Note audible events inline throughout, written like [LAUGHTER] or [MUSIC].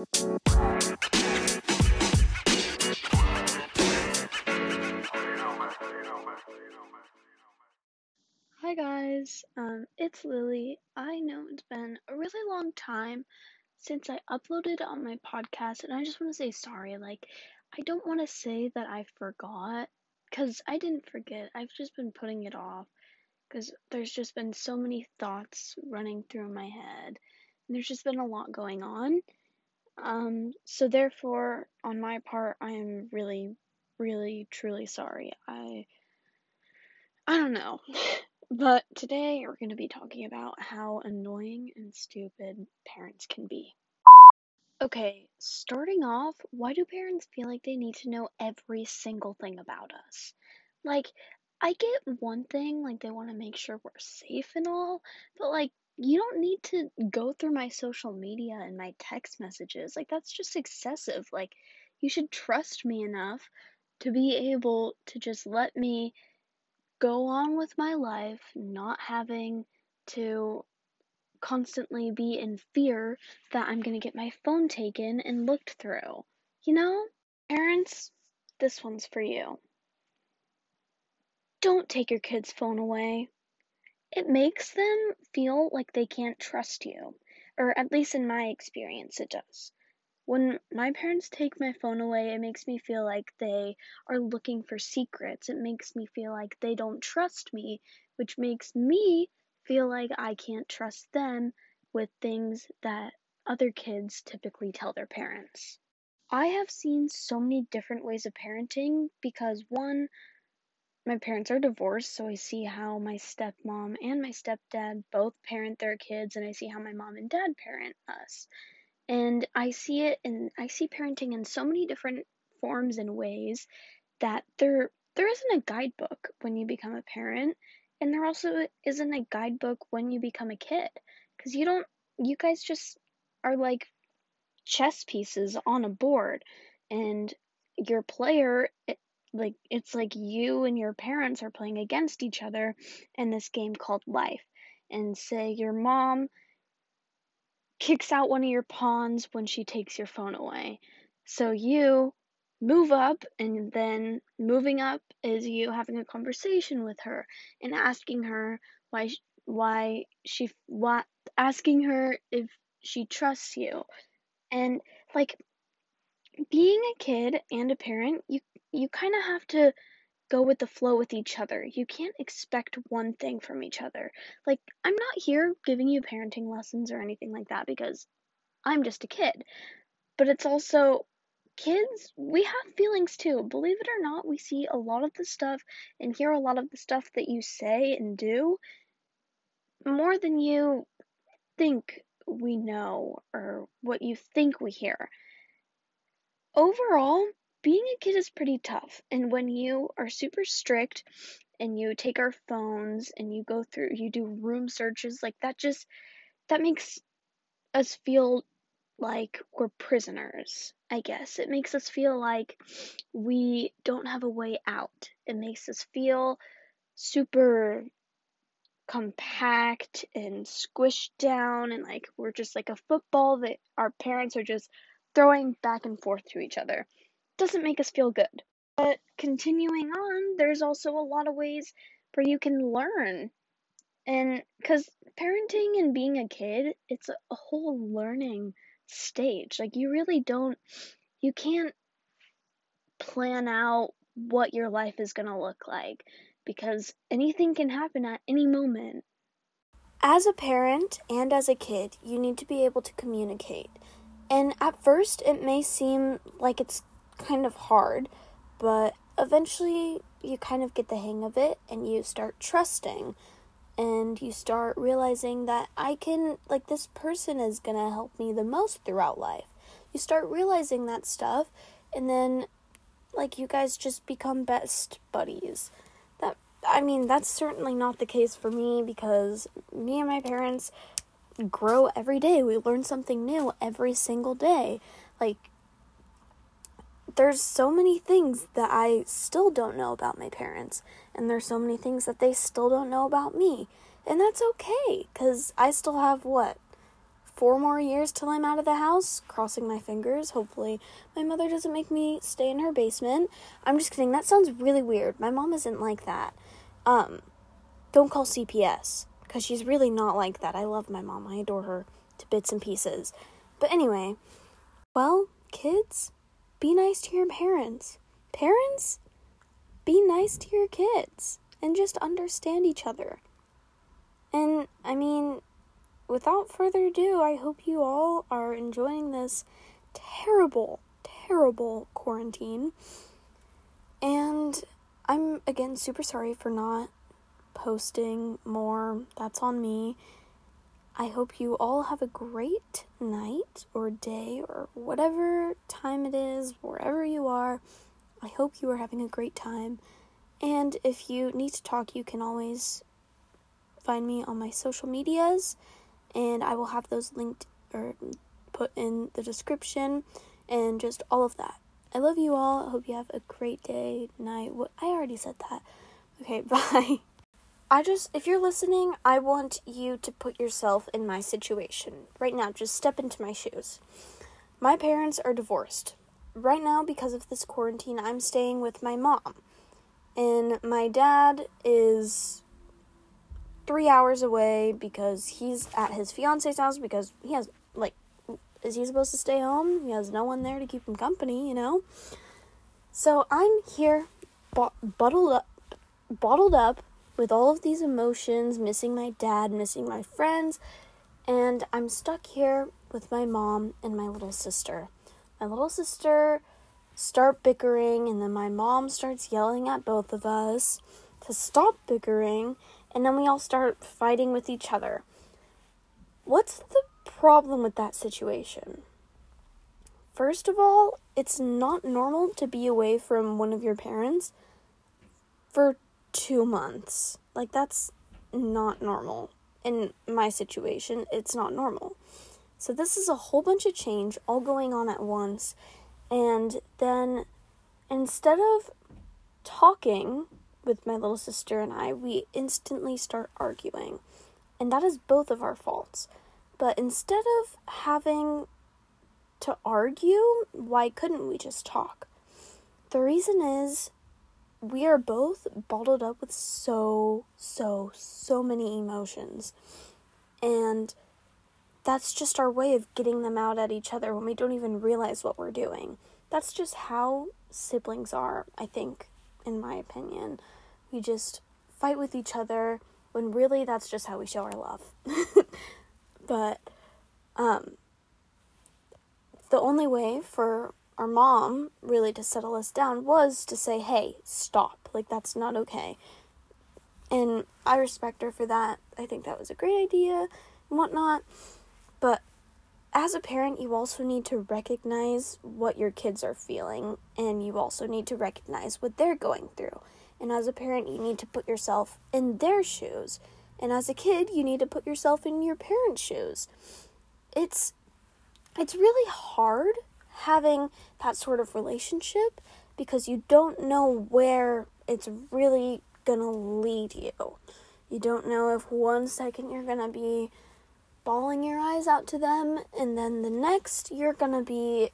Hi guys, um, it's Lily. I know it's been a really long time since I uploaded on my podcast, and I just want to say sorry. Like, I don't want to say that I forgot, because I didn't forget. I've just been putting it off, because there's just been so many thoughts running through my head, and there's just been a lot going on. Um, so therefore, on my part, I am really, really, truly sorry. I, I don't know. [LAUGHS] But today we're going to be talking about how annoying and stupid parents can be. Okay, starting off, why do parents feel like they need to know every single thing about us? Like, I get one thing, like they want to make sure we're safe and all, but like, you don't need to go through my social media and my text messages. Like, that's just excessive. Like, you should trust me enough to be able to just let me go on with my life not having to constantly be in fear that I'm going to get my phone taken and looked through. You know? Parents, this one's for you. Don't take your kid's phone away. It makes them feel like they can't trust you, or at least in my experience, it does. When my parents take my phone away, it makes me feel like they are looking for secrets. It makes me feel like they don't trust me, which makes me feel like I can't trust them with things that other kids typically tell their parents. I have seen so many different ways of parenting because one, my parents are divorced, so I see how my stepmom and my stepdad both parent their kids, and I see how my mom and dad parent us. And I see it and I see parenting in so many different forms and ways that there there isn't a guidebook when you become a parent and there also isn't a guidebook when you become a kid cuz you don't you guys just are like chess pieces on a board and your player it, like it's like you and your parents are playing against each other in this game called life and say your mom kicks out one of your pawns when she takes your phone away. So you move up, and then moving up is you having a conversation with her and asking her why why she what asking her if she trusts you. And like being a kid and a parent, you you kind of have to go with the flow with each other. You can't expect one thing from each other. Like, I'm not here giving you parenting lessons or anything like that because I'm just a kid. But it's also kids, we have feelings too. Believe it or not, we see a lot of the stuff and hear a lot of the stuff that you say and do more than you think we know or what you think we hear. Overall, being a kid is pretty tough. And when you are super strict and you take our phones and you go through, you do room searches, like that just, that makes us feel like we're prisoners, I guess. It makes us feel like we don't have a way out. It makes us feel super compact and squished down and like we're just like a football that our parents are just throwing back and forth to each other doesn't make us feel good. But continuing on, there's also a lot of ways where you can learn. And because parenting and being a kid, it's a, whole learning stage. Like, you really don't, you can't plan out what your life is going to look like because anything can happen at any moment. As a parent and as a kid, you need to be able to communicate. And at first, it may seem like it's kind of hard, but eventually you kind of get the hang of it and you start trusting and you start realizing that I can, like, this person is gonna help me the most throughout life. You start realizing that stuff, and then, like, you guys just become best buddies. That, I mean, that's certainly not the case for me because me and my parents grow every day. We learn something new every single day. Like, there's so many things that I still don't know about my parents, and there's so many things that they still don't know about me. And that's okay, because I still have what? four more years till I'm out of the house, crossing my fingers. Hopefully, my mother doesn't make me stay in her basement. I'm just kidding. That sounds really weird. My mom isn't like that. Um, don't call CPS because she's really not like that. I love my mom. I adore her to bits and pieces. But anyway, well, kids, be nice to your parents. Parents, be nice to your kids and just understand each other. And I mean, without further ado, I hope you all are enjoying this terrible, terrible quarantine. And I'm again super sorry for not posting more. That's on me. I hope you all have a great night or day or whatever time it is, wherever you are. I hope you are having a great time. And if you need to talk, you can always find me on my social medias, and I will have those linked or put in the description and just all of that. I love you all. I hope you have a great day, night. What I already said that. Okay, [LAUGHS] bye. I just, if you're listening, I want you to put yourself in my situation. Right now, just step into my shoes. My parents are divorced. Right now, because of this quarantine, I'm staying with my mom. And my dad is three hours away because he's at his fiance's house because he has, like, is he supposed to stay home? He has no one there to keep him company, you know? So I'm here, bo- bottled up, bottled up with all of these emotions, missing my dad, missing my friends, and I'm stuck here with my mom and my little sister. My little sister start bickering and then my mom starts yelling at both of us to stop bickering and then we all start fighting with each other. What's the problem with that situation? First of all, it's not normal to be away from one of your parents for two months. Like, that's not normal. In my situation, it's not normal. So, this is a whole bunch of change all going on at once. And then instead of talking with my little sister and I, we instantly start arguing. And that is both of our faults. But instead of having to argue, why couldn't we just talk? The reason is we are both bottled up with so, so, so many emotions. And that's just our way of getting them out at each other when we don't even realize what we're doing. That's just how siblings are, I think, in my opinion. We just fight with each other when really that's just how we show our love. [LAUGHS] but um the only way for our mom really to settle us down was to say, hey, stop. Like, that's not okay. And I respect her for that. I think that was a great idea and whatnot. But as a parent, you also need to recognize what your kids are feeling, and you also need to recognize what they're going through. And as a parent, you need to put yourself in their shoes. And as a kid, you need to put yourself in your parents' shoes. It's it's really hard having that sort of relationship because you don't know where it's really gonna lead you. You don't know if one second you're gonna be bawling your eyes out to them, and then the next you're gonna be,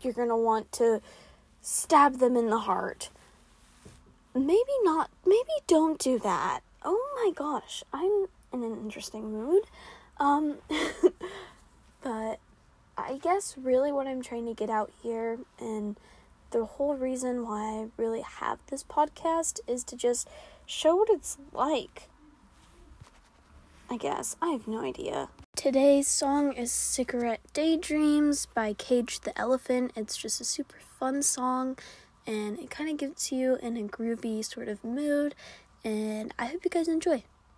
you're gonna want to stab them in the heart. Maybe not, maybe don't do that. Oh my gosh, I'm in an interesting mood. Um, [LAUGHS] but I guess really what I'm trying to get out here and the whole reason why I really have this podcast is to just show what it's like. I guess. I have no idea. Today's song is Cigarette Daydreams by Cage the Elephant. It's just a super fun song and it kind of gets you in a groovy sort of mood. And I hope you guys enjoy.